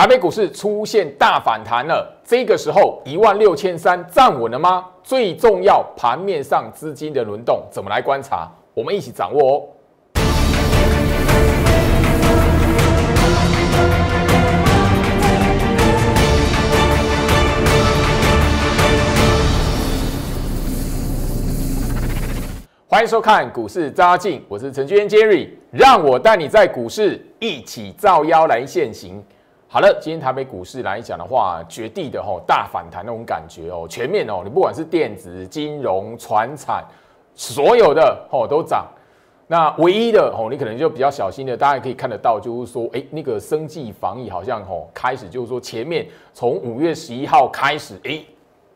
台北股市出现大反弹了，这个时候一万六千三站稳了吗？最重要，盘面上资金的轮动怎么来观察？我们一起掌握哦。欢迎收看股市扎进，我是程序员 Jerry，让我带你在股市一起造妖来现行。好了，今天台北股市来讲的话，绝地的吼大反弹那种感觉哦，全面哦，你不管是电子、金融、船产，所有的吼都涨。那唯一的吼，你可能就比较小心的，大家可以看得到，就是说，哎，那个生计防疫好像吼开始，就是说前面从五月十一号开始，哎。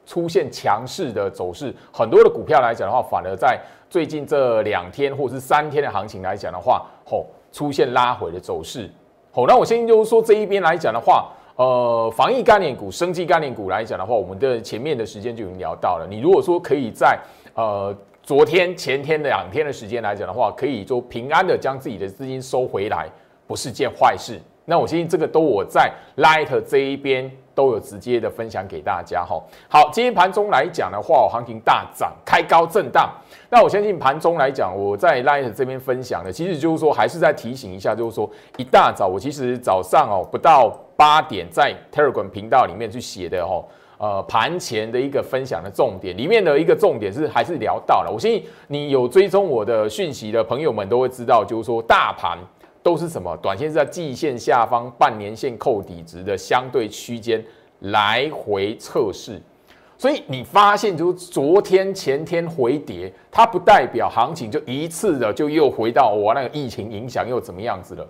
出现强势的走势，很多的股票来讲的话，反而在最近这两天或者是三天的行情来讲的话，吼出现拉回的走势。好，那我先就是说这一边来讲的话，呃，防疫概念股、生技概念股来讲的话，我们的前面的时间就已经聊到了。你如果说可以在呃昨天、前天两天的时间来讲的话，可以就平安的将自己的资金收回来，不是件坏事。那我相信这个都我在 Light 这一边。都有直接的分享给大家哈。好，今天盘中来讲的话，行情大涨，开高震荡。那我相信盘中来讲，我在 Light 这边分享的，其实就是说，还是在提醒一下，就是说，一大早我其实早上哦不到八点，在 Telegram 频道里面去写的哈，呃，盘前的一个分享的重点，里面的一个重点是还是聊到了。我相信你有追踪我的讯息的朋友们都会知道，就是说大盘。都是什么？短线是在季线下方半年线扣底值的相对区间来回测试，所以你发现就是昨天前天回跌，它不代表行情就一次的就又回到我那个疫情影响又怎么样子了？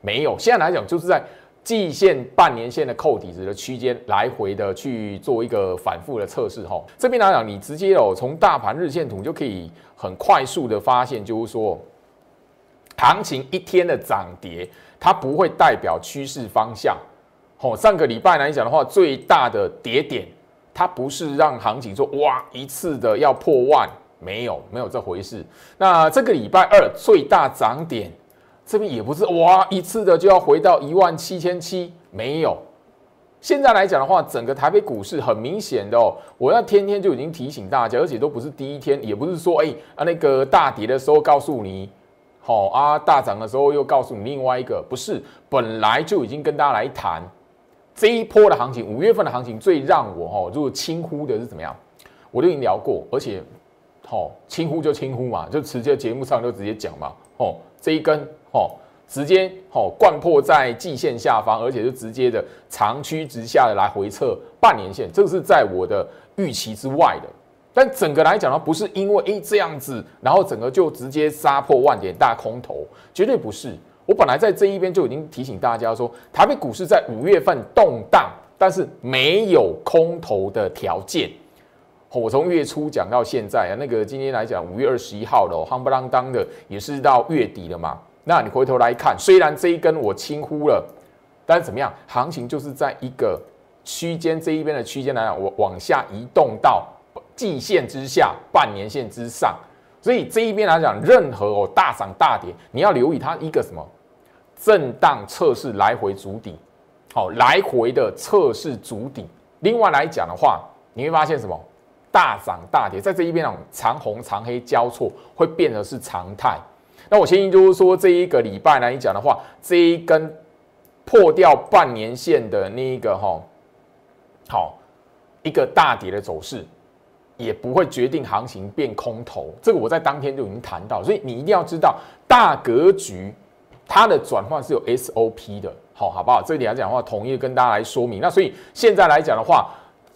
没有，现在来讲就是在季线半年线的扣底值的区间来回的去做一个反复的测试。哈，这边来讲，你直接哦从大盘日线图就可以很快速的发现，就是说。行情一天的涨跌，它不会代表趋势方向。好，上个礼拜来讲的话，最大的跌点，它不是让行情说哇一次的要破万，没有没有这回事。那这个礼拜二最大涨点，这边也不是哇一次的就要回到一万七千七，没有。现在来讲的话，整个台北股市很明显的哦，我要天天就已经提醒大家，而且都不是第一天，也不是说哎啊那个大跌的时候告诉你。好啊，大涨的时候又告诉你另外一个，不是本来就已经跟大家来谈这一波的行情，五月份的行情最让我哈，如果轻忽的是怎么样？我都已经聊过，而且好轻忽就轻忽嘛，就直接节目上就直接讲嘛。哦，这一根哦，直接哦贯破在季线下方，而且就直接的长驱直下的来回测半年线，这个是在我的预期之外的。但整个来讲呢，不是因为诶这样子，然后整个就直接杀破万点大空头，绝对不是。我本来在这一边就已经提醒大家说，台北股市在五月份动荡，但是没有空头的条件。我从月初讲到现在，那个今天来讲五月二十一号了，夯不啷当的也是到月底了嘛。那你回头来看，虽然这一根我轻忽了，但是怎么样，行情就是在一个区间这一边的区间来讲，我往下移动到。季线之下，半年线之上，所以这一边来讲，任何哦大涨大跌，你要留意它一个什么震荡测试来回足底，好来回的测试足底。另外来讲的话，你会发现什么大涨大跌，在这一边啊长红长黑交错，会变得是常态。那我相信就是说，这一个礼拜来讲的话，这一根破掉半年线的那一个哈，好一个大跌的走势。也不会决定行情变空头，这个我在当天就已经谈到，所以你一定要知道大格局，它的转换是有 SOP 的，好好不好？这里来讲的话，统一跟大家来说明。那所以现在来讲的话，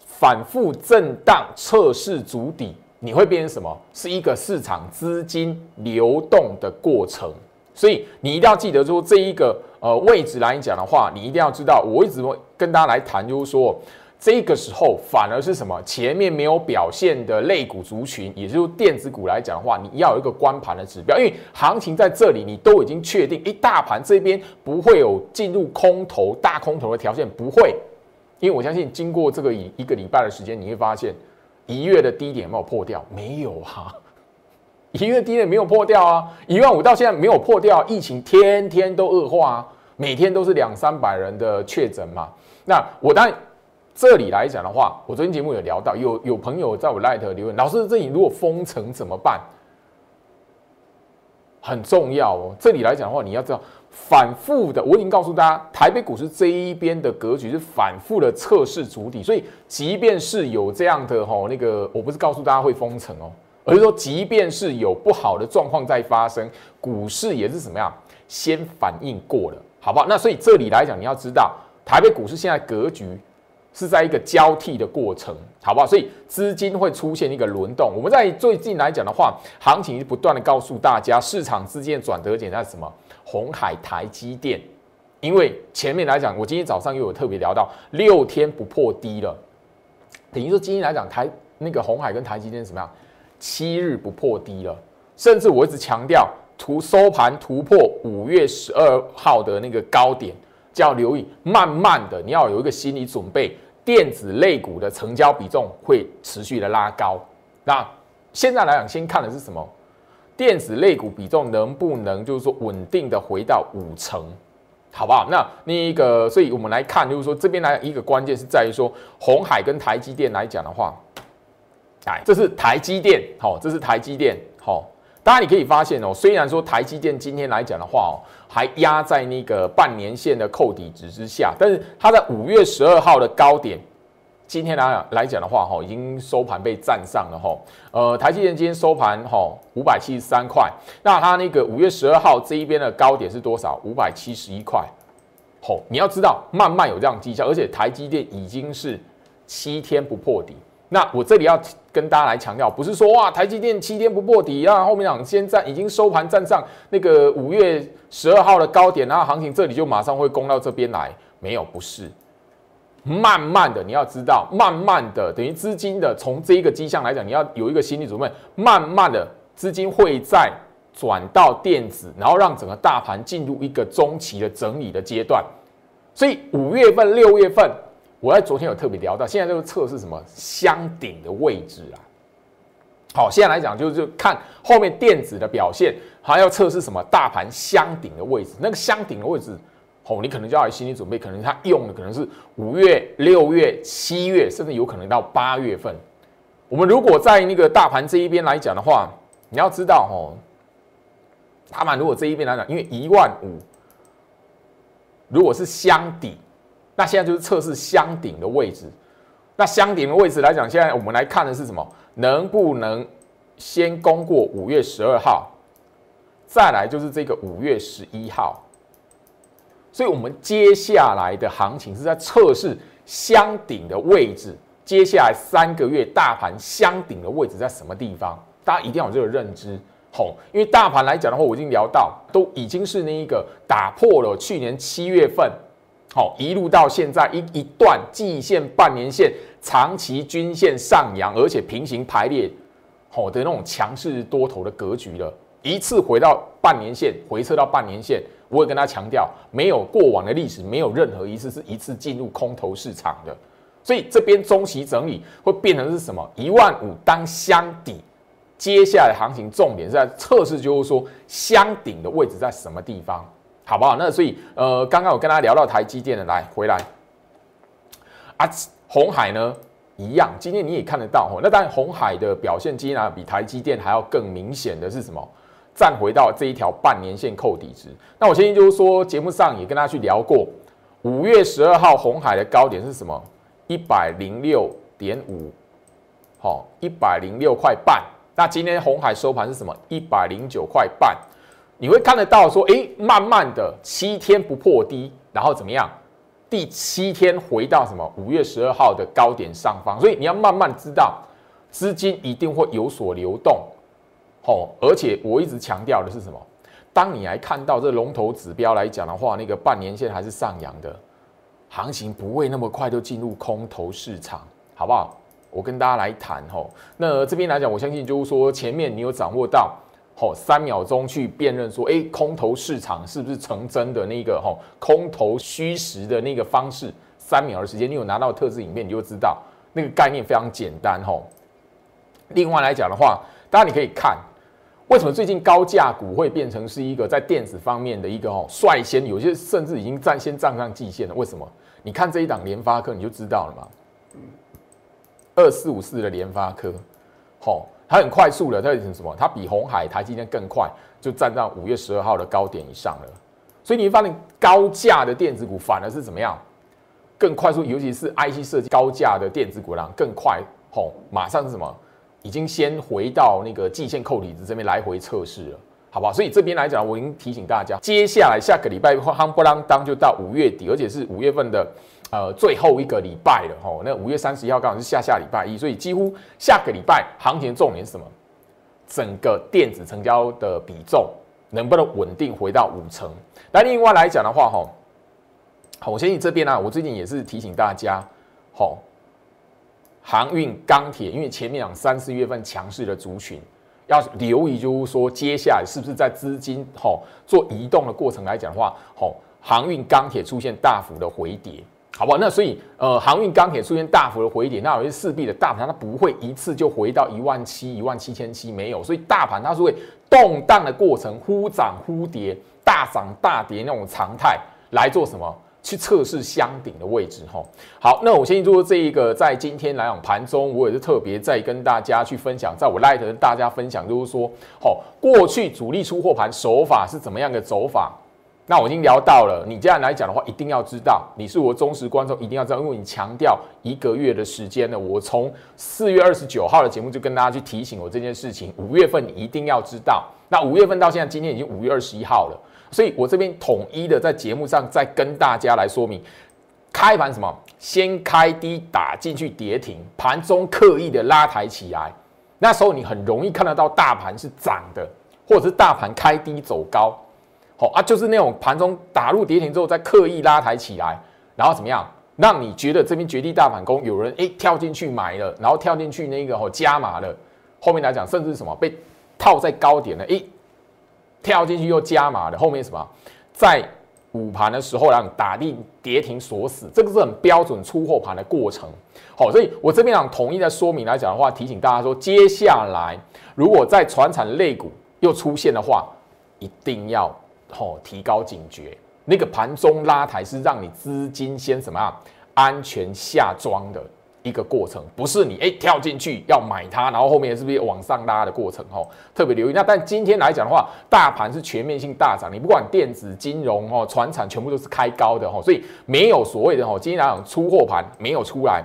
反复震荡测试足底，你会变成什么？是一个市场资金流动的过程。所以你一定要记得说这一个呃位置来讲的话，你一定要知道，我一直跟大家来谈，就是说。这个时候反而是什么？前面没有表现的类股族群，也就是电子股来讲的话，你要有一个关盘的指标，因为行情在这里，你都已经确定，一大盘这边不会有进入空头、大空头的条件，不会。因为我相信，经过这个一一个礼拜的时间，你会发现一月的低点有没有破掉？没有哈，一月低点没有破掉啊，一万五到现在没有破掉，疫情天天都恶化啊。每天都是两三百人的确诊嘛。那我当然这里来讲的话，我昨天节目有聊到，有有朋友在我 Light 留言，老师这里如果封城怎么办？很重要哦。这里来讲的话，你要知道反复的，我已经告诉大家，台北股市这一边的格局是反复的测试主体，所以即便是有这样的吼，那个我不是告诉大家会封城哦，而是说即便是有不好的状况在发生，股市也是怎么样先反应过了，好不好？那所以这里来讲，你要知道台北股市现在格局。是在一个交替的过程，好不好？所以资金会出现一个轮动。我们在最近来讲的话，行情不断的告诉大家，市场资金的转折点在什么？红海、台积电。因为前面来讲，我今天早上又有特别聊到六天不破低了，等于说今天来讲台那个红海跟台积电怎么样？七日不破低了，甚至我一直强调，图收盘突破五月十二号的那个高点。要留意，慢慢的，你要有一个心理准备，电子类股的成交比重会持续的拉高。那现在来讲，先看的是什么？电子类股比重能不能就是说稳定的回到五成，好不好？那那一个，所以我们来看，就是说这边来一个关键是在于说，红海跟台积电来讲的话，哎，这是台积电，好，这是台积电，好。大家你可以发现哦，虽然说台积电今天来讲的话哦，还压在那个半年线的扣底值之下，但是它在五月十二号的高点，今天来来讲的话哈，已经收盘被站上了哈。呃，台积电今天收盘哈五百七十三块，那它那个五月十二号这一边的高点是多少？五百七十一块。吼，你要知道，慢慢有这样迹象，而且台积电已经是七天不破底。那我这里要跟大家来强调，不是说哇，台积电七天不破底啊，后面讲现在已经收盘站上那个五月十二号的高点，然后行情这里就马上会攻到这边来，没有，不是，慢慢的，你要知道，慢慢的，等于资金的从这一个迹象来讲，你要有一个心理准备，慢慢的资金会在转到电子，然后让整个大盘进入一个中期的整理的阶段，所以五月份、六月份。我在昨天有特别聊到，现在这个测试什么箱顶的位置啊？好，现在来讲就是看后面电子的表现，还要测试什么大盘箱顶的位置。那个箱顶的位置，哦，你可能就要有心理准备，可能它用的可能是五月、六月、七月，甚至有可能到八月份。我们如果在那个大盘这一边来讲的话，你要知道哦，大盘如果这一边来讲，因为一万五，如果是箱底。那现在就是测试箱顶的位置。那箱顶的位置来讲，现在我们来看的是什么？能不能先攻过五月十二号？再来就是这个五月十一号。所以，我们接下来的行情是在测试箱顶的位置。接下来三个月大盘箱顶的位置在什么地方？大家一定要有这个认知。吼，因为大盘来讲的话，我已经聊到，都已经是那一个打破了去年七月份。好，一路到现在一一段季线、半年线、长期均线上扬，而且平行排列，好的那种强势多头的格局了。一次回到半年线，回撤到半年线，我也跟他强调，没有过往的历史，没有任何一次是一次进入空头市场的。所以这边中期整理会变成是什么？一万五当箱底，接下来行情重点在测试，就是说箱顶的位置在什么地方。好不好？那所以，呃，刚刚我跟大家聊到台积电的，来回来啊，红海呢一样，今天你也看得到哦。那当然，红海的表现今天啊，比台积电还要更明显的是什么？站回到这一条半年线扣底值。那我相信就是说，节目上也跟大家去聊过，五月十二号红海的高点是什么？一百零六点五，好，一百零六块半。那今天红海收盘是什么？一百零九块半。你会看得到，说，哎，慢慢的七天不破低，然后怎么样？第七天回到什么？五月十二号的高点上方，所以你要慢慢知道，资金一定会有所流动，哦，而且我一直强调的是什么？当你来看到这龙头指标来讲的话，那个半年线还是上扬的，行情不会那么快就进入空头市场，好不好？我跟大家来谈，吼，那这边来讲，我相信就是说前面你有掌握到。哦，三秒钟去辨认说，哎，空头市场是不是成真的那个哈空头虚实的那个方式？三秒的时间，你有拿到特制影片，你就知道那个概念非常简单哈。另外来讲的话，当然你可以看，为什么最近高价股会变成是一个在电子方面的一个哦率先，有些甚至已经占先站上季线了？为什么？你看这一档联发科你就知道了嘛。二四五四的联发科，好，它很快速的，它什么？它比红海、台积电更快，就站到五月十二号的高点以上了。所以你会发现高价的电子股反而是怎么样？更快速，尤其是 IC 设计高价的电子股啦，更快，吼，马上是什么？已经先回到那个季线扣底子这边来回测试了，好不好？所以这边来讲，我已经提醒大家，接下来下个礼拜夯不啷当就到五月底，而且是五月份的呃最后一个礼拜了，吼。那五月三十一号刚好是下下礼拜一，所以几乎下个礼拜行情重点是什么？整个电子成交的比重能不能稳定回到五成？那另外来讲的话，吼，好，我相信这边呢，我最近也是提醒大家，吼。航运、钢铁，因为前面两三四月份强势的族群，要留意，就是说接下来是不是在资金吼做移动的过程来讲的话，吼航运、钢铁出现大幅的回跌，好不好？那所以呃，航运、钢铁出现大幅的回跌，那有些势必的大盘它不会一次就回到一万七、一万七千七，没有，所以大盘它是会动荡的过程，忽涨忽跌，大涨大跌那种常态来做什么？去测试箱顶的位置，哈，好，那我先做这一个，在今天来讲盘中，我也是特别在跟大家去分享，在我 Light 跟大家分享，就是说，好，过去主力出货盘手法是怎么样的走法？那我已经聊到了，你这样来讲的话，一定要知道，你是我忠实观众，一定要知道，因为你强调一个月的时间呢，我从四月二十九号的节目就跟大家去提醒我这件事情，五月份你一定要知道，那五月份到现在，今天已经五月二十一号了。所以我这边统一的在节目上再跟大家来说明，开盘什么？先开低打进去跌停，盘中刻意的拉抬起来，那时候你很容易看得到大盘是涨的，或者是大盘开低走高，好啊，就是那种盘中打入跌停之后再刻意拉抬起来，然后怎么样，让你觉得这边绝地大反攻，有人哎跳进去买了，然后跳进去那个哦加码了，后面来讲甚至什么被套在高点了，哎。跳进去又加码的，后面什么，在午盘的时候让打定跌停锁死，这个是很标准出货盘的过程。好，所以我这边想统一的说明来讲的话，提醒大家说，接下来如果在船产类股又出现的话，一定要吼提高警觉。那个盘中拉抬是让你资金先什么啊，安全下庄的。一个过程，不是你哎跳进去要买它，然后后面是不是往上拉的过程？哦，特别留意。那但今天来讲的话，大盘是全面性大涨，你不管电子、金融、哦、船产，全部都是开高的，哦，所以没有所谓的哦，今天来讲出货盘没有出来，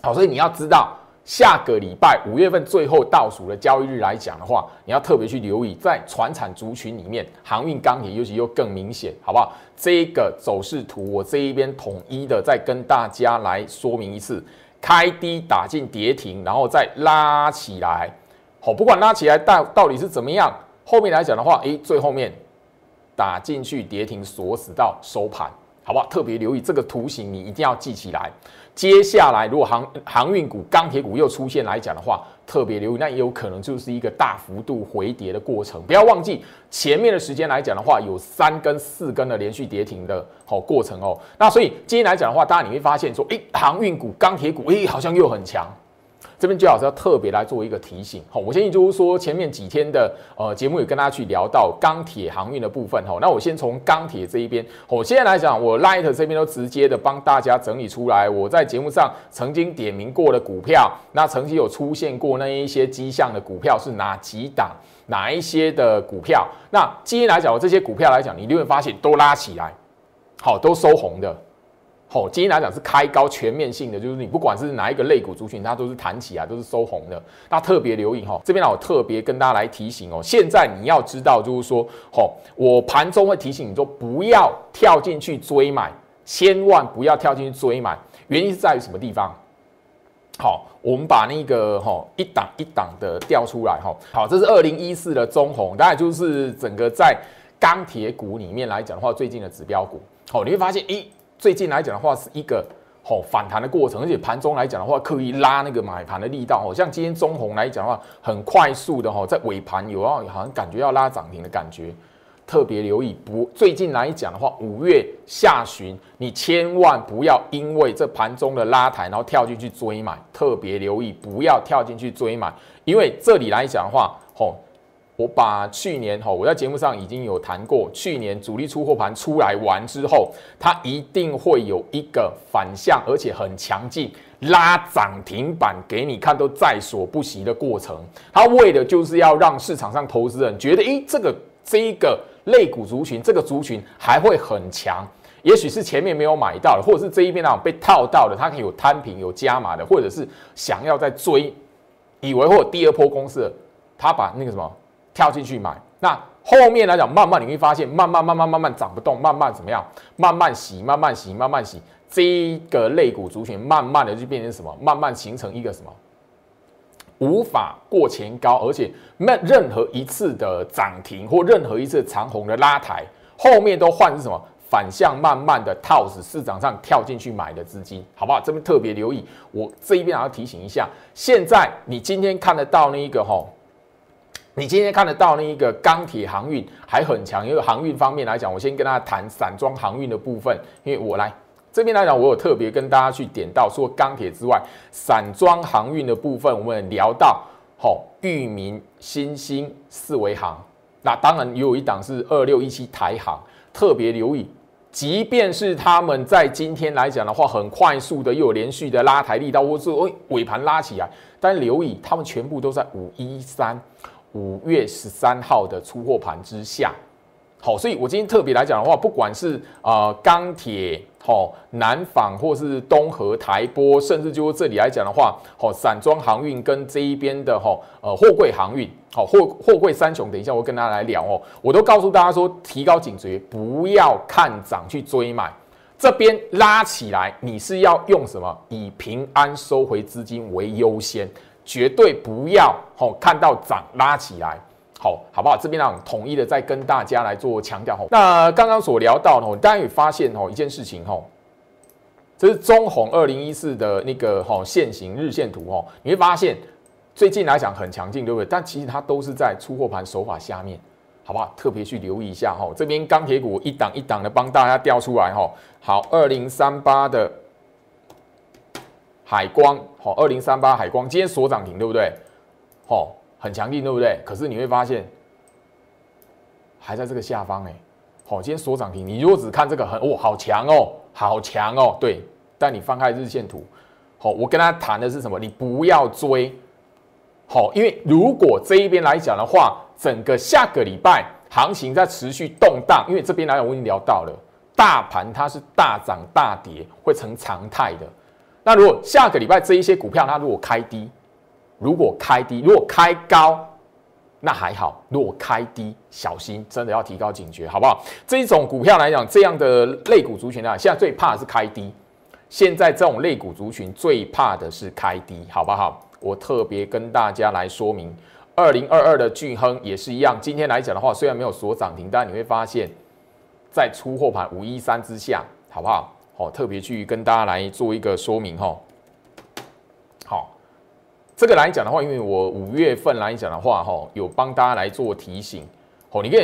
好，所以你要知道。下个礼拜五月份最后倒数的交易日来讲的话，你要特别去留意，在船产族群里面，航运、钢铁尤其又更明显，好不好？这个走势图我这一边统一的再跟大家来说明一次：开低打进跌停，然后再拉起来，好，不管拉起来到到底是怎么样，后面来讲的话，诶，最后面打进去跌停锁死到收盘。好不好？特别留意这个图形，你一定要记起来。接下来，如果航航运股、钢铁股又出现来讲的话，特别留意，那也有可能就是一个大幅度回跌的过程。不要忘记前面的时间来讲的话，有三根、四根的连续跌停的好过程哦。那所以今天来讲的话，大家你会发现说，诶，航运股、钢铁股，诶，好像又很强。这边最好是要特别来做一个提醒，好，我建议就是说前面几天的呃节目也跟大家去聊到钢铁航运的部分，哈，那我先从钢铁这一边，我现在来讲，我 Light 这边都直接的帮大家整理出来，我在节目上曾经点名过的股票，那曾经有出现过那一些迹象的股票是哪几档，哪一些的股票，那今天来讲，我这些股票来讲，你就会发现都拉起来，好，都收红的。好，今天来讲是开高全面性的，就是你不管是哪一个类股族群，它都是弹起啊，都是收红的。那特别留意哈，这边呢我特别跟大家来提醒哦，现在你要知道就是说，好，我盘中会提醒你说不要跳进去追买，千万不要跳进去追买。原因是在于什么地方？好，我们把那个哈一档一档的调出来哈。好，这是二零一四的中红，大概就是整个在钢铁股里面来讲的话，最近的指标股。好，你会发现，咦？最近来讲的话，是一个好反弹的过程，而且盘中来讲的话，刻意拉那个买盘的力道，哦，像今天中红来讲的话，很快速的哈，在尾盘有要好像感觉要拉涨停的感觉，特别留意不？最近来讲的话，五月下旬，你千万不要因为这盘中的拉抬，然后跳进去追买，特别留意不要跳进去追买，因为这里来讲的话，吼，我把去年哈，我在节目上已经有谈过，去年主力出货盘出来完之后，它一定会有一个反向，而且很强劲，拉涨停板给你看，都在所不惜的过程。它为的就是要让市场上投资人觉得，诶，这个这一个类股族群，这个族群还会很强。也许是前面没有买到的，或者是这一边那种被套到的，它可以有摊平、有加码的，或者是想要再追，以为或第二波公司，他把那个什么。跳进去买，那后面来讲，慢慢你会发现，慢慢慢慢慢慢涨不动，慢慢怎么样？慢慢洗，慢慢洗，慢慢洗，这一个肋骨族群，慢慢的就变成什么？慢慢形成一个什么？无法过前高，而且没任何一次的涨停或任何一次长红的拉抬，后面都换是什么？反向慢慢的套死市场上跳进去买的资金，好不好？这边特别留意，我这一边还要提醒一下，现在你今天看得到那一个吼。你今天看得到那一个钢铁航运还很强，因为航运方面来讲，我先跟大家谈散装航运的部分。因为我来这边来讲，我有特别跟大家去点到，说钢铁之外，散装航运的部分，我们聊到好，裕民、新兴、四维航。那当然也有一档是二六一七台航，特别留意，即便是他们在今天来讲的话，很快速的又有连续的拉抬力道，或是尾尾盘拉起来，但留意他们全部都在五一三。五月十三号的出货盘之下，好，所以我今天特别来讲的话，不管是呃钢铁、好南纺，或是东河、台波，甚至就这里来讲的话，好散装航运跟这一边的哈呃货柜航运，好货货柜三雄，等一下我跟大家来聊哦，我都告诉大家说，提高警觉，不要看涨去追买，这边拉起来，你是要用什么？以平安收回资金为优先。绝对不要吼看到涨拉起来，好好不好？这边呢统一的再跟大家来做强调吼。那刚刚所聊到呢，大家也发现吼一件事情吼，这是中红二零一四的那个吼线形日线图吼，你会发现最近来讲很强劲，对不对？但其实它都是在出货盘手法下面，好不好？特别去留意一下吼，这边钢铁股一档一档的帮大家调出来吼。好，二零三八的。海光，好，二零三八海光今天锁涨停，对不对？好，很强劲，对不对？可是你会发现，还在这个下方哎，好，今天锁涨停。你如果只看这个，很哦，好强哦，好强哦，对。但你翻开日线图，好，我跟他谈的是什么？你不要追，好，因为如果这一边来讲的话，整个下个礼拜行情在持续动荡，因为这边来讲我已经聊到了，大盘它是大涨大跌会成常态的。那如果下个礼拜这一些股票，它如果开低，如果开低，如果开高，那还好；如果开低，小心，真的要提高警觉，好不好？这一种股票来讲，这样的类股族群啊，现在最怕的是开低。现在这种类股族群最怕的是开低，好不好？我特别跟大家来说明，二零二二的巨亨也是一样。今天来讲的话，虽然没有锁涨停，但你会发现，在出货盘五一三之下，好不好？好，特别去跟大家来做一个说明哈。好，这个来讲的话，因为我五月份来讲的话，哈，有帮大家来做提醒。好，你看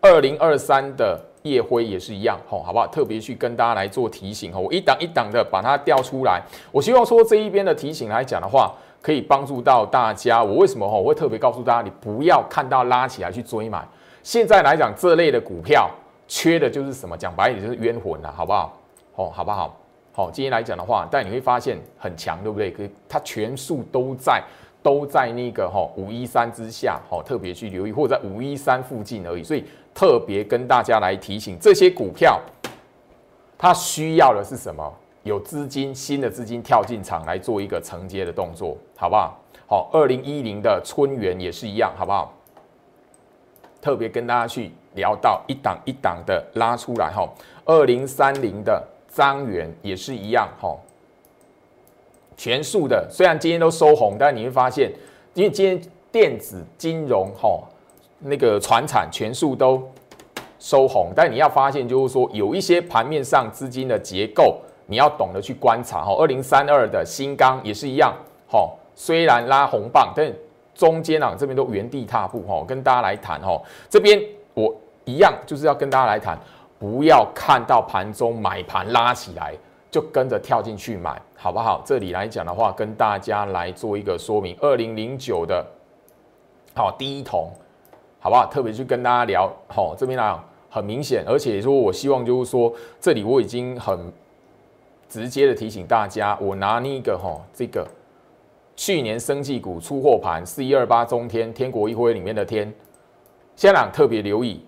二零二三的夜辉也是一样，好，好不好？特别去跟大家来做提醒哈。我一档一档的把它调出来。我希望说这一边的提醒来讲的话，可以帮助到大家。我为什么哈？我会特别告诉大家，你不要看到拉起来去追买。现在来讲，这类的股票缺的就是什么？讲白一点就是冤魂了，好不好？哦，好不好？好，今天来讲的话，但你会发现很强，对不对？可它全数都在都在那个哈五一三之下，好，特别去留意，或者在五一三附近而已。所以特别跟大家来提醒，这些股票它需要的是什么？有资金，新的资金跳进场来做一个承接的动作，好不好？好，二零一零的春元也是一样，好不好？特别跟大家去聊到一档一档的拉出来，哈，二零三零的。张元也是一样，哈，全数的虽然今天都收红，但你会发现，因为今天电子金融，哈，那个船产全数都收红，但你要发现就是说，有一些盘面上资金的结构，你要懂得去观察，哈，二零三二的新钢也是一样，哈，虽然拉红棒，但中间啊这边都原地踏步，哈，跟大家来谈，哈，这边我一样就是要跟大家来谈。不要看到盘中买盘拉起来就跟着跳进去买，好不好？这里来讲的话，跟大家来做一个说明。二零零九的，好第一桶，好不好？特别去跟大家聊，好，这边呢很明显，而且说我希望就是说，这里我已经很直接的提醒大家，我拿那个哈这个去年生技股出货盘四一二八中天天国一辉里面的天，现在特别留意。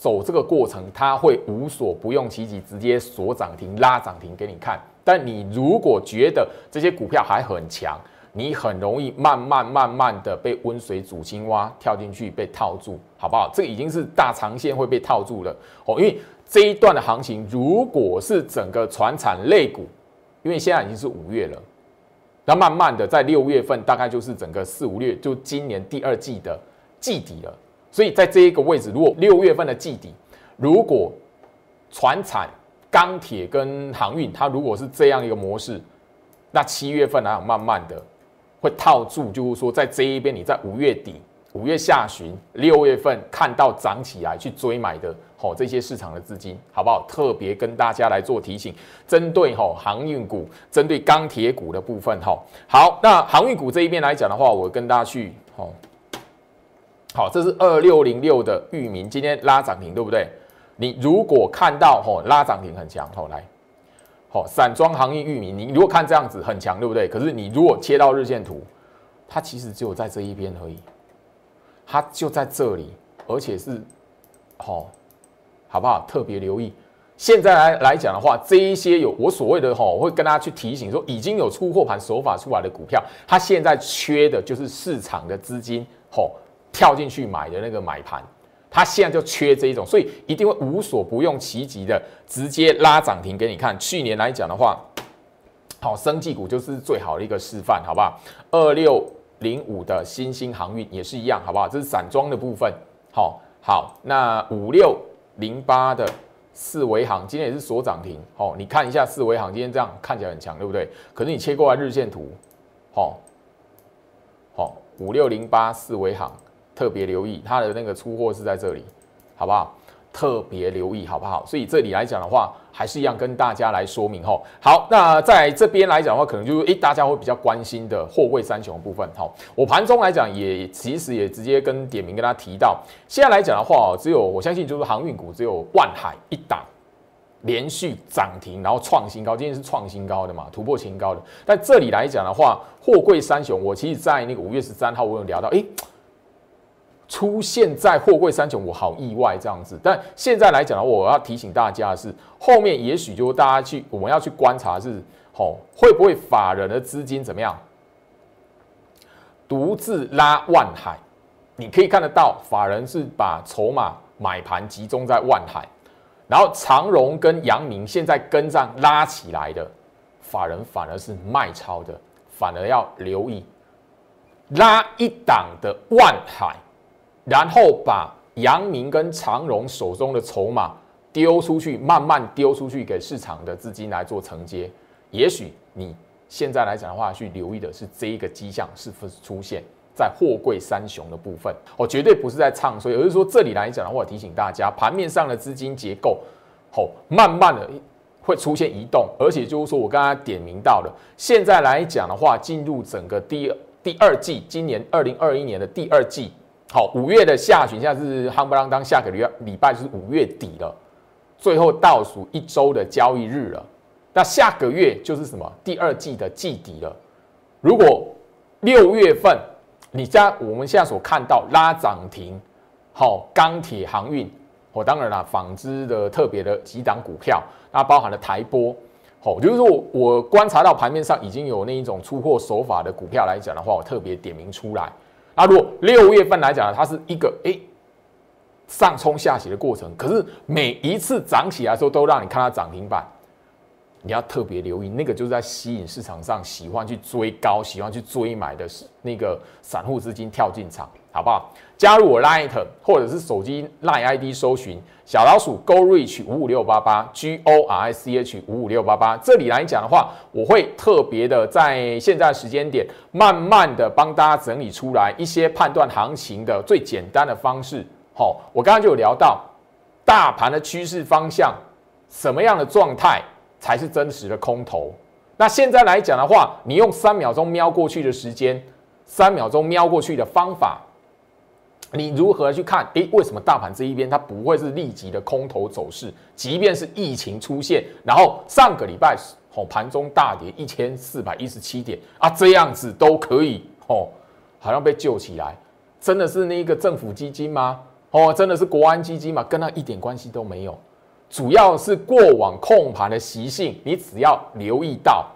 走这个过程，它会无所不用其极，直接锁涨停、拉涨停给你看。但你如果觉得这些股票还很强，你很容易慢慢慢慢的被温水煮青蛙，跳进去被套住，好不好？这已经是大长线会被套住了哦。因为这一段的行情，如果是整个船产类股，因为现在已经是五月了，那慢慢的在六月份，大概就是整个四五月，就今年第二季的季底了。所以在这一个位置，如果六月份的季底，如果船产、钢铁跟航运，它如果是这样一个模式，那七月份还有，慢慢的会套住，就是说在这一边，你在五月底、五月下旬、六月份看到涨起来去追买的，吼这些市场的资金，好不好？特别跟大家来做提醒，针对吼航运股、针对钢铁股的部分，哈，好，那航运股这一边来讲的话，我跟大家去，吼。好，这是二六零六的域名，今天拉涨停，对不对？你如果看到吼拉涨停很强，吼来，好散装行业域名，你如果看这样子很强，对不对？可是你如果切到日线图，它其实只有在这一边而已，它就在这里，而且是好，好不好？特别留意。现在来来讲的话，这一些有我所谓的吼，我会跟大家去提醒说，已经有出货盘手法出来的股票，它现在缺的就是市场的资金，吼。跳进去买的那个买盘，它现在就缺这一种，所以一定会无所不用其极的直接拉涨停给你看。去年来讲的话，好，生技股就是最好的一个示范，好不好？二六零五的新兴航运也是一样，好不好？这是散装的部分。好，好，那五六零八的四维航今天也是锁涨停。好，你看一下四维航今天这样看起来很强，对不对？可是你切过来日线图，好，好，五六零八四维航。特别留意它的那个出货是在这里，好不好？特别留意，好不好？所以这里来讲的话，还是一样跟大家来说明吼。好，那在这边来讲的话，可能就是诶，大家会比较关心的货柜三雄部分。好，我盘中来讲也其实也直接跟点名跟他提到，现在来讲的话，只有我相信就是航运股只有万海一档连续涨停，然后创新高，今天是创新高的嘛，突破前高的。但这里来讲的话，货柜三雄，我其实在那个五月十三号我有聊到，诶。出现在货柜三雄，我好意外这样子。但现在来讲呢，我要提醒大家的是，后面也许就大家去我们要去观察是，吼会不会法人的资金怎么样，独自拉万海？你可以看得到，法人是把筹码买盘集中在万海，然后长荣跟阳明现在跟上拉起来的，法人反而是卖超的，反而要留意拉一档的万海。然后把阳明跟长荣手中的筹码丢出去，慢慢丢出去给市场的资金来做承接。也许你现在来讲的话，去留意的是这一个迹象是否出现在货柜三雄的部分。我绝对不是在唱衰，而是说这里来讲的话，提醒大家，盘面上的资金结构，吼，慢慢的会出现移动，而且就是说我刚刚点名到了，现在来讲的话，进入整个第第二季，今年二零二一年的第二季。好，五月的下旬，现在是夯不啷当，下个礼礼拜是五月底了，最后倒数一周的交易日了。那下个月就是什么？第二季的季底了。如果六月份你家我们现在所看到拉涨停，好，钢铁航运，我当然了，纺织的特别的几档股票，那包含了台波，好，就是说我观察到盘面上已经有那一种出货手法的股票来讲的话，我特别点名出来。那如果六月份来讲，它是一个哎上冲下洗的过程，可是每一次涨起来的时候，都让你看它涨停板，你要特别留意，那个就是在吸引市场上喜欢去追高、喜欢去追买的那个散户资金跳进场，好不好？加入我 Line 或者是手机 Line ID 搜寻小老鼠 Go Reach 五五六八八 G O R I C H 五五六八八，这里来讲的话，我会特别的在现在时间点，慢慢的帮大家整理出来一些判断行情的最简单的方式。好，我刚刚就有聊到大盘的趋势方向，什么样的状态才是真实的空头？那现在来讲的话，你用三秒钟瞄过去的时间，三秒钟瞄过去的方法。你如何去看？诶，为什么大盘这一边它不会是立即的空头走势？即便是疫情出现，然后上个礼拜哦盘中大跌一千四百一十七点啊，这样子都可以哦，好像被救起来，真的是那个政府基金吗？哦，真的是国安基金吗？跟它一点关系都没有，主要是过往控盘的习性，你只要留意到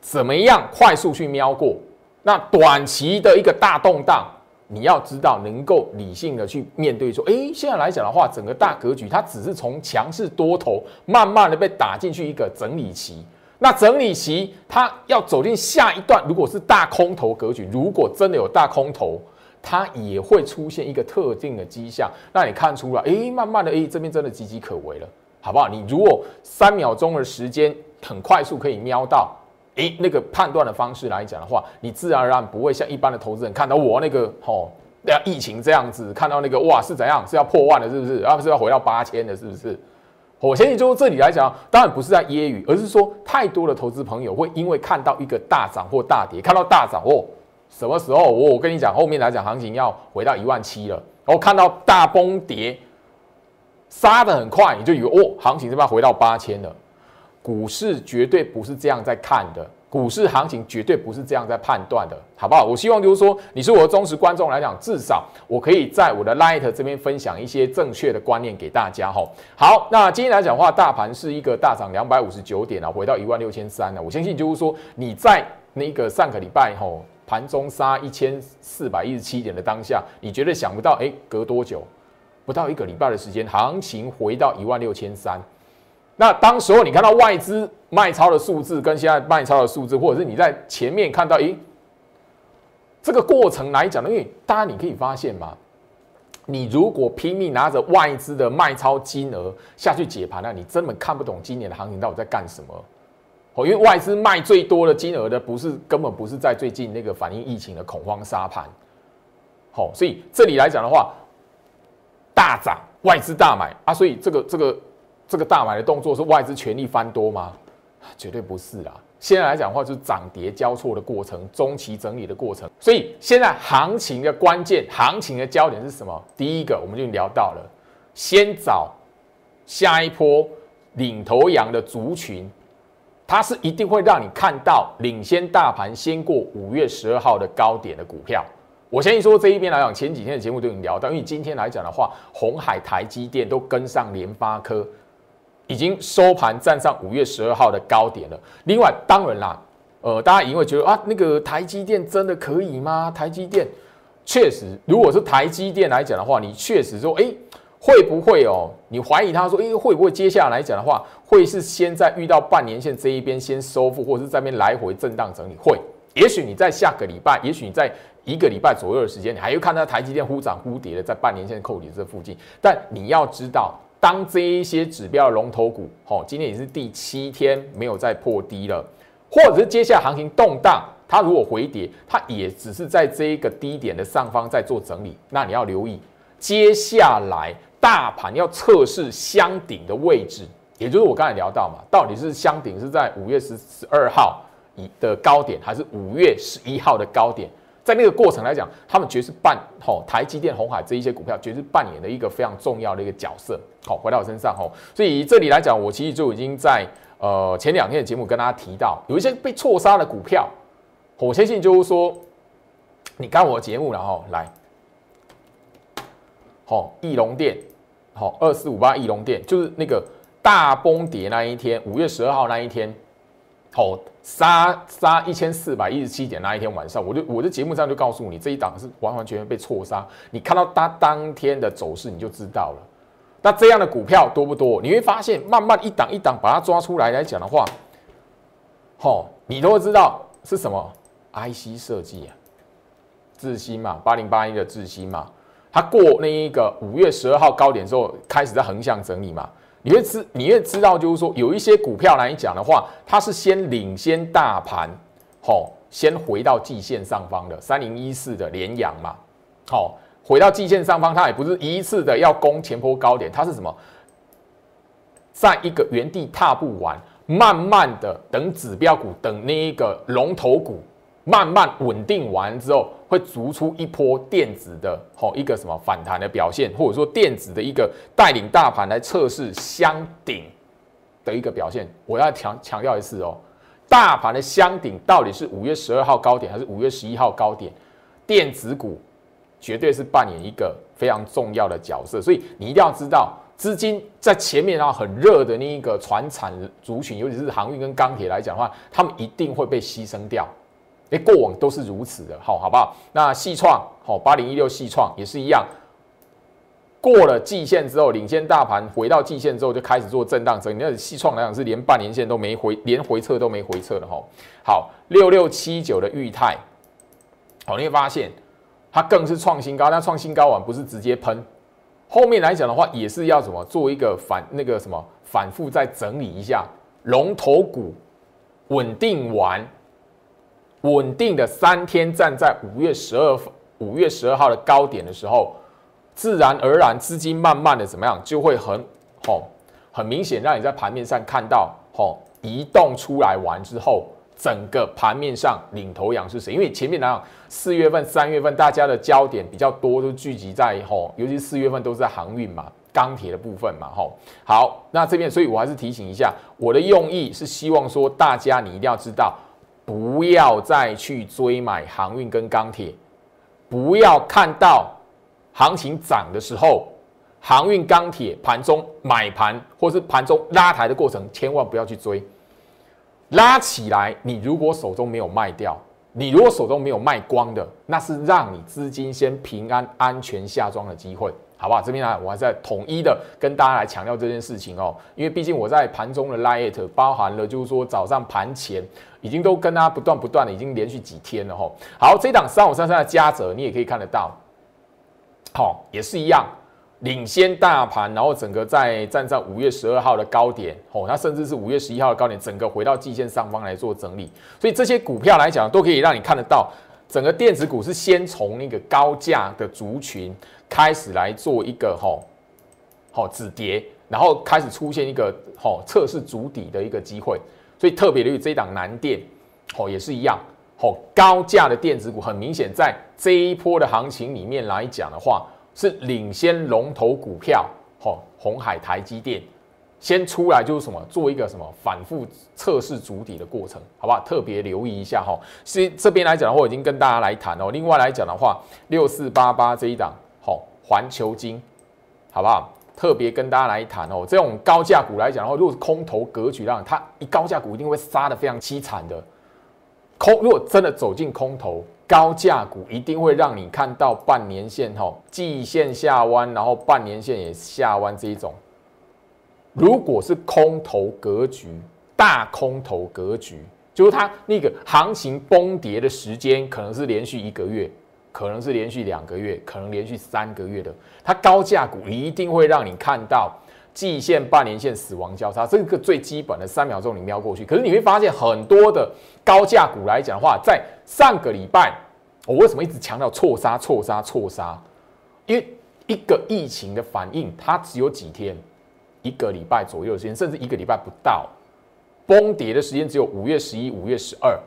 怎么样快速去瞄过，那短期的一个大动荡。你要知道，能够理性的去面对，说，哎，现在来讲的话，整个大格局它只是从强势多头慢慢的被打进去一个整理期。那整理期它要走进下一段，如果是大空头格局，如果真的有大空头，它也会出现一个特定的迹象，那你看出来，哎，慢慢的，哎，这边真的岌岌可危了，好不好？你如果三秒钟的时间很快速可以瞄到。诶，那个判断的方式来讲的话，你自然而然不会像一般的投资人看到我那个吼，那疫情这样子，看到那个哇是怎样是要破万的，是不是？啊，是要回到八千的，是不是？我相信就这里来讲，当然不是在揶揄，而是说太多的投资朋友会因为看到一个大涨或大跌，看到大涨哦，什么时候我我跟你讲，后面来讲行情要回到一万七了，然后看到大崩跌，杀的很快，你就以为哦，行情这边回到八千了。股市绝对不是这样在看的，股市行情绝对不是这样在判断的，好不好？我希望就是说，你是我的忠实观众来讲，至少我可以在我的 Light 这边分享一些正确的观念给大家哈。好，那今天来讲的话，大盘是一个大涨两百五十九点啊，回到一万六千三了。我相信就是说，你在那个上个礼拜吼盘中杀一千四百一十七点的当下，你绝对想不到，哎，隔多久？不到一个礼拜的时间，行情回到一万六千三。那当时候你看到外资卖超的数字跟现在卖超的数字，或者是你在前面看到，诶，这个过程来讲呢，因为大家你可以发现嘛，你如果拼命拿着外资的卖超金额下去解盘，那你根本看不懂今年的行情到底在干什么。哦，因为外资卖最多的金额的，不是根本不是在最近那个反映疫情的恐慌杀盘。好，所以这里来讲的话，大涨外资大买啊，所以这个这个。这个大买的动作是外资全力翻多吗？绝对不是啦！现在来讲的话，就是涨跌交错的过程，中期整理的过程。所以现在行情的关键，行情的焦点是什么？第一个，我们就聊到了，先找下一波领头羊的族群，它是一定会让你看到领先大盘先过五月十二号的高点的股票。我相信说这一边来讲，前几天的节目都已经聊到，因为今天来讲的话，红海、台积电都跟上联发科。已经收盘站上五月十二号的高点了。另外，当然啦，呃，大家因为觉得啊，那个台积电真的可以吗？台积电确实，如果是台积电来讲的话，你确实说，哎，会不会哦？你怀疑他说，哎，会不会接下来讲的话，会是先在遇到半年线这一边先收复，或者是在边来回震荡整理？会，也许你在下个礼拜，也许你在一个礼拜左右的时间，你还会看到台积电忽涨忽跌的在半年线扣底这附近。但你要知道。当这一些指标龙头股，好，今天也是第七天没有再破低了，或者是接下来行情动荡，它如果回跌，它也只是在这一个低点的上方在做整理。那你要留意，接下来大盘要测试箱顶的位置，也就是我刚才聊到嘛，到底是箱顶是在五月十十二号以的高点，还是五月十一号的高点？在那个过程来讲，他们绝是扮吼台积电、红海这一些股票，绝是扮演了一个非常重要的一个角色。好，回到我身上吼，所以这里来讲，我其实就已经在呃前两天的节目跟大家提到，有一些被错杀的股票，我相信就是说，你看我节目然后来，好，翼龙店，好，二四五八翼龙店，就是那个大崩跌那一天，五月十二号那一天。好，杀杀一千四百一十七点那一天晚上，我就我的节目上就告诉你，这一档是完完全全被错杀。你看到它当天的走势，你就知道了。那这样的股票多不多？你会发现，慢慢一档一档把它抓出来来讲的话，好，你都会知道是什么 IC 设计啊，智新嘛，八零八一的智新嘛，它过那一个五月十二号高点之后，开始在横向整理嘛。你会知，你会知道，就是说有一些股票来讲的话，它是先领先大盘，好，先回到季线上方的三零一四的连阳嘛，好，回到季线上方，它也不是一次的要攻前坡高点，它是什么，在一个原地踏步完，慢慢的等指标股，等那一个龙头股慢慢稳定完之后，会逐出一波电子的吼一个什么反弹的表现，或者说电子的一个带领大盘来测试箱顶的一个表现。我要强强调一次哦，大盘的箱顶到底是五月十二号高点还是五月十一号高点？电子股绝对是扮演一个非常重要的角色，所以你一定要知道。资金在前面啊，很热的那一个船产族群，尤其是航运跟钢铁来讲的话，他们一定会被牺牲掉。哎，过往都是如此的，好，好不好？那细创，好，八零一六细创也是一样，过了季线之后，领先大盘回到季线之后，就开始做震荡整理。那细创来讲是连半年线都没回，连回撤都没回撤的哈。好，六六七九的裕泰，好，你会发现它更是创新高，但创新高完不是直接喷。后面来讲的话，也是要什么做一个反那个什么反复再整理一下龙头股稳定完，稳定的三天站在五月十二五月十二号的高点的时候，自然而然资金慢慢的怎么样，就会很吼很明显让你在盘面上看到吼移动出来完之后。整个盘面上领头羊是谁？因为前面来讲，四月份、三月份大家的焦点比较多，都聚集在吼，尤其四月份都是在航运嘛、钢铁的部分嘛，吼。好，那这边，所以我还是提醒一下，我的用意是希望说，大家你一定要知道，不要再去追买航运跟钢铁，不要看到行情涨的时候，航运、钢铁盘中买盘或是盘中拉抬的过程，千万不要去追。拉起来，你如果手中没有卖掉，你如果手中没有卖光的，那是让你资金先平安安全下庄的机会，好不好？这边呢，我还在统一的跟大家来强调这件事情哦，因为毕竟我在盘中的 light 包含了，就是说早上盘前已经都跟大家不断不断的，已经连续几天了哈。好，这档三五三三的加折，你也可以看得到，好，也是一样。领先大盘，然后整个在站在五月十二号的高点，哦，它甚至是五月十一号的高点，整个回到季线上方来做整理，所以这些股票来讲，都可以让你看得到，整个电子股是先从那个高价的族群开始来做一个吼，好止跌，然后开始出现一个吼测试主底的一个机会，所以特别留意这一档南电，吼也是一样，吼高价的电子股，很明显在这一波的行情里面来讲的话。是领先龙头股票，吼，红海、台积电先出来就是什么，做一个什么反复测试主底的过程，好不好？特别留意一下哈。是这边来讲的话，我已经跟大家来谈哦。另外来讲的话，六四八八这一档，好，环球金，好不好？特别跟大家来谈哦。这种高价股来讲的话，如果是空头格局，让它一高价股一定会杀的非常凄惨的。空如果真的走进空头。高价股一定会让你看到半年线哈，季线下弯，然后半年线也下弯这一种。如果是空头格局，大空头格局，就是它那个行情崩跌的时间，可能是连续一个月，可能是连续两个月，可能连续三个月的。它高价股一定会让你看到季线、半年线死亡交叉，这个最基本的三秒钟你瞄过去。可是你会发现很多的高价股来讲的话，在上个礼拜。我为什么一直强调错杀、错杀、错杀？因为一个疫情的反应，它只有几天，一个礼拜左右的时间，甚至一个礼拜不到。崩跌的时间只有五月十一、五月十二。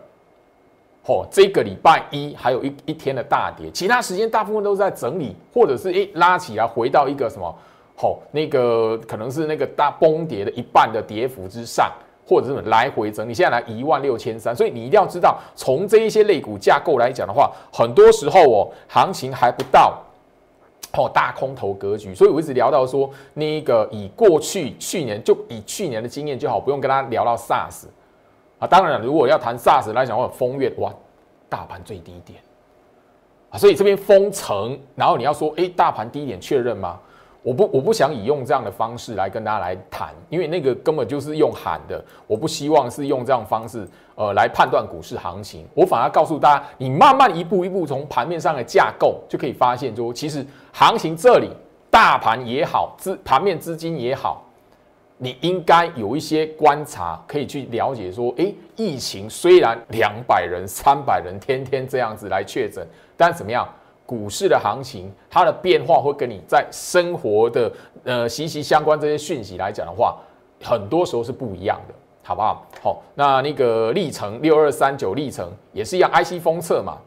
嚯，这个礼拜一还有一一天的大跌，其他时间大部分都是在整理，或者是诶拉起来回到一个什么？嚯，那个可能是那个大崩跌的一半的跌幅之上。或者是来回整理，现在来一万六千三，所以你一定要知道，从这一些类股架构来讲的话，很多时候哦，行情还不到哦大空头格局，所以我一直聊到说，那个以过去去年就以去年的经验就好，不用跟他聊到 SARS 啊。当然了，如果要谈 SARS 来讲的话，风月哇，大盘最低点啊，所以这边封城，然后你要说，哎，大盘低点确认吗？我不我不想以用这样的方式来跟大家来谈，因为那个根本就是用喊的。我不希望是用这样方式，呃，来判断股市行情。我反而告诉大家，你慢慢一步一步从盘面上的架构就可以发现，说其实行情这里大盘也好，资盘面资金也好，你应该有一些观察可以去了解。说，诶，疫情虽然两百人、三百人天天这样子来确诊，但怎么样？股市的行情，它的变化会跟你在生活的呃息息相关这些讯息来讲的话，很多时候是不一样的。好。不好？好，那那个历程六二三九历程也是一样，IC 封测嘛。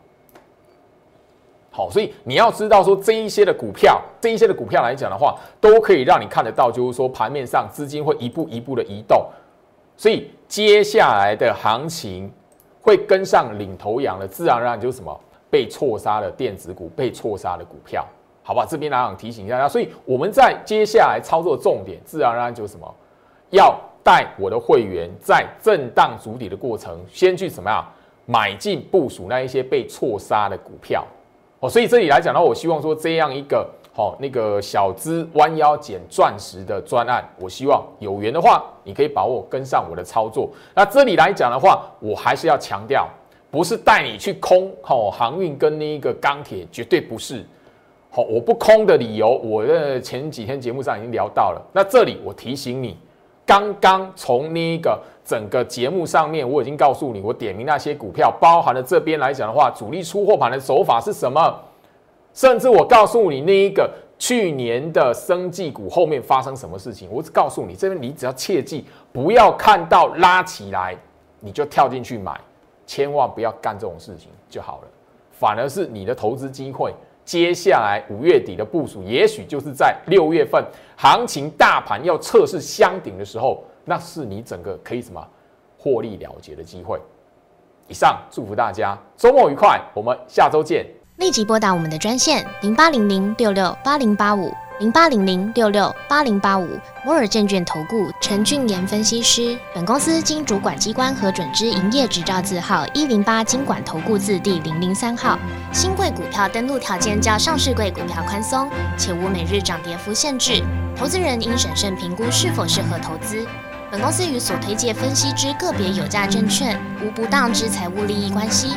好，所以你要知道说这一些的股票，这一些的股票来讲的话，都可以让你看得到，就是说盘面上资金会一步一步的移动。所以接下来的行情会跟上领头羊的，自然而然就是什么被错杀的电子股，被错杀的股票，好吧？这边来讲提醒一下大家，所以我们在接下来操作重点，自然而然就是什么，要带我的会员在震荡筑底的过程，先去怎么样？买进部署那一些被错杀的股票。哦，所以这里来讲呢，我希望说这样一个好那个小资弯腰捡钻石的专案，我希望有缘的话，你可以把握跟上我的操作。那这里来讲的话，我还是要强调，不是带你去空好航运跟那一个钢铁，绝对不是。好，我不空的理由，我的前几天节目上已经聊到了。那这里我提醒你，刚刚从那个。整个节目上面我已经告诉你，我点名那些股票，包含了这边来讲的话，主力出货盘的手法是什么？甚至我告诉你那一个去年的生技股后面发生什么事情，我只告诉你这边，你只要切记不要看到拉起来你就跳进去买，千万不要干这种事情就好了。反而是你的投资机会，接下来五月底的部署，也许就是在六月份行情大盘要测试箱顶的时候。那是你整个可以什么获利了结的机会。以上祝福大家周末愉快，我们下周见。立即拨打我们的专线零八零零六六八零八五零八零零六六八零八五摩尔证券投顾陈俊言分析师。本公司经主管机关核准之营业执照字号一零八经管投顾字第零零三号。新贵股票登录条件较上市贵股票宽松，且无每日涨跌幅限制。投资人应审慎评估是否适合投资。本公司与所推介分析之个别有价证券无不当之财务利益关系。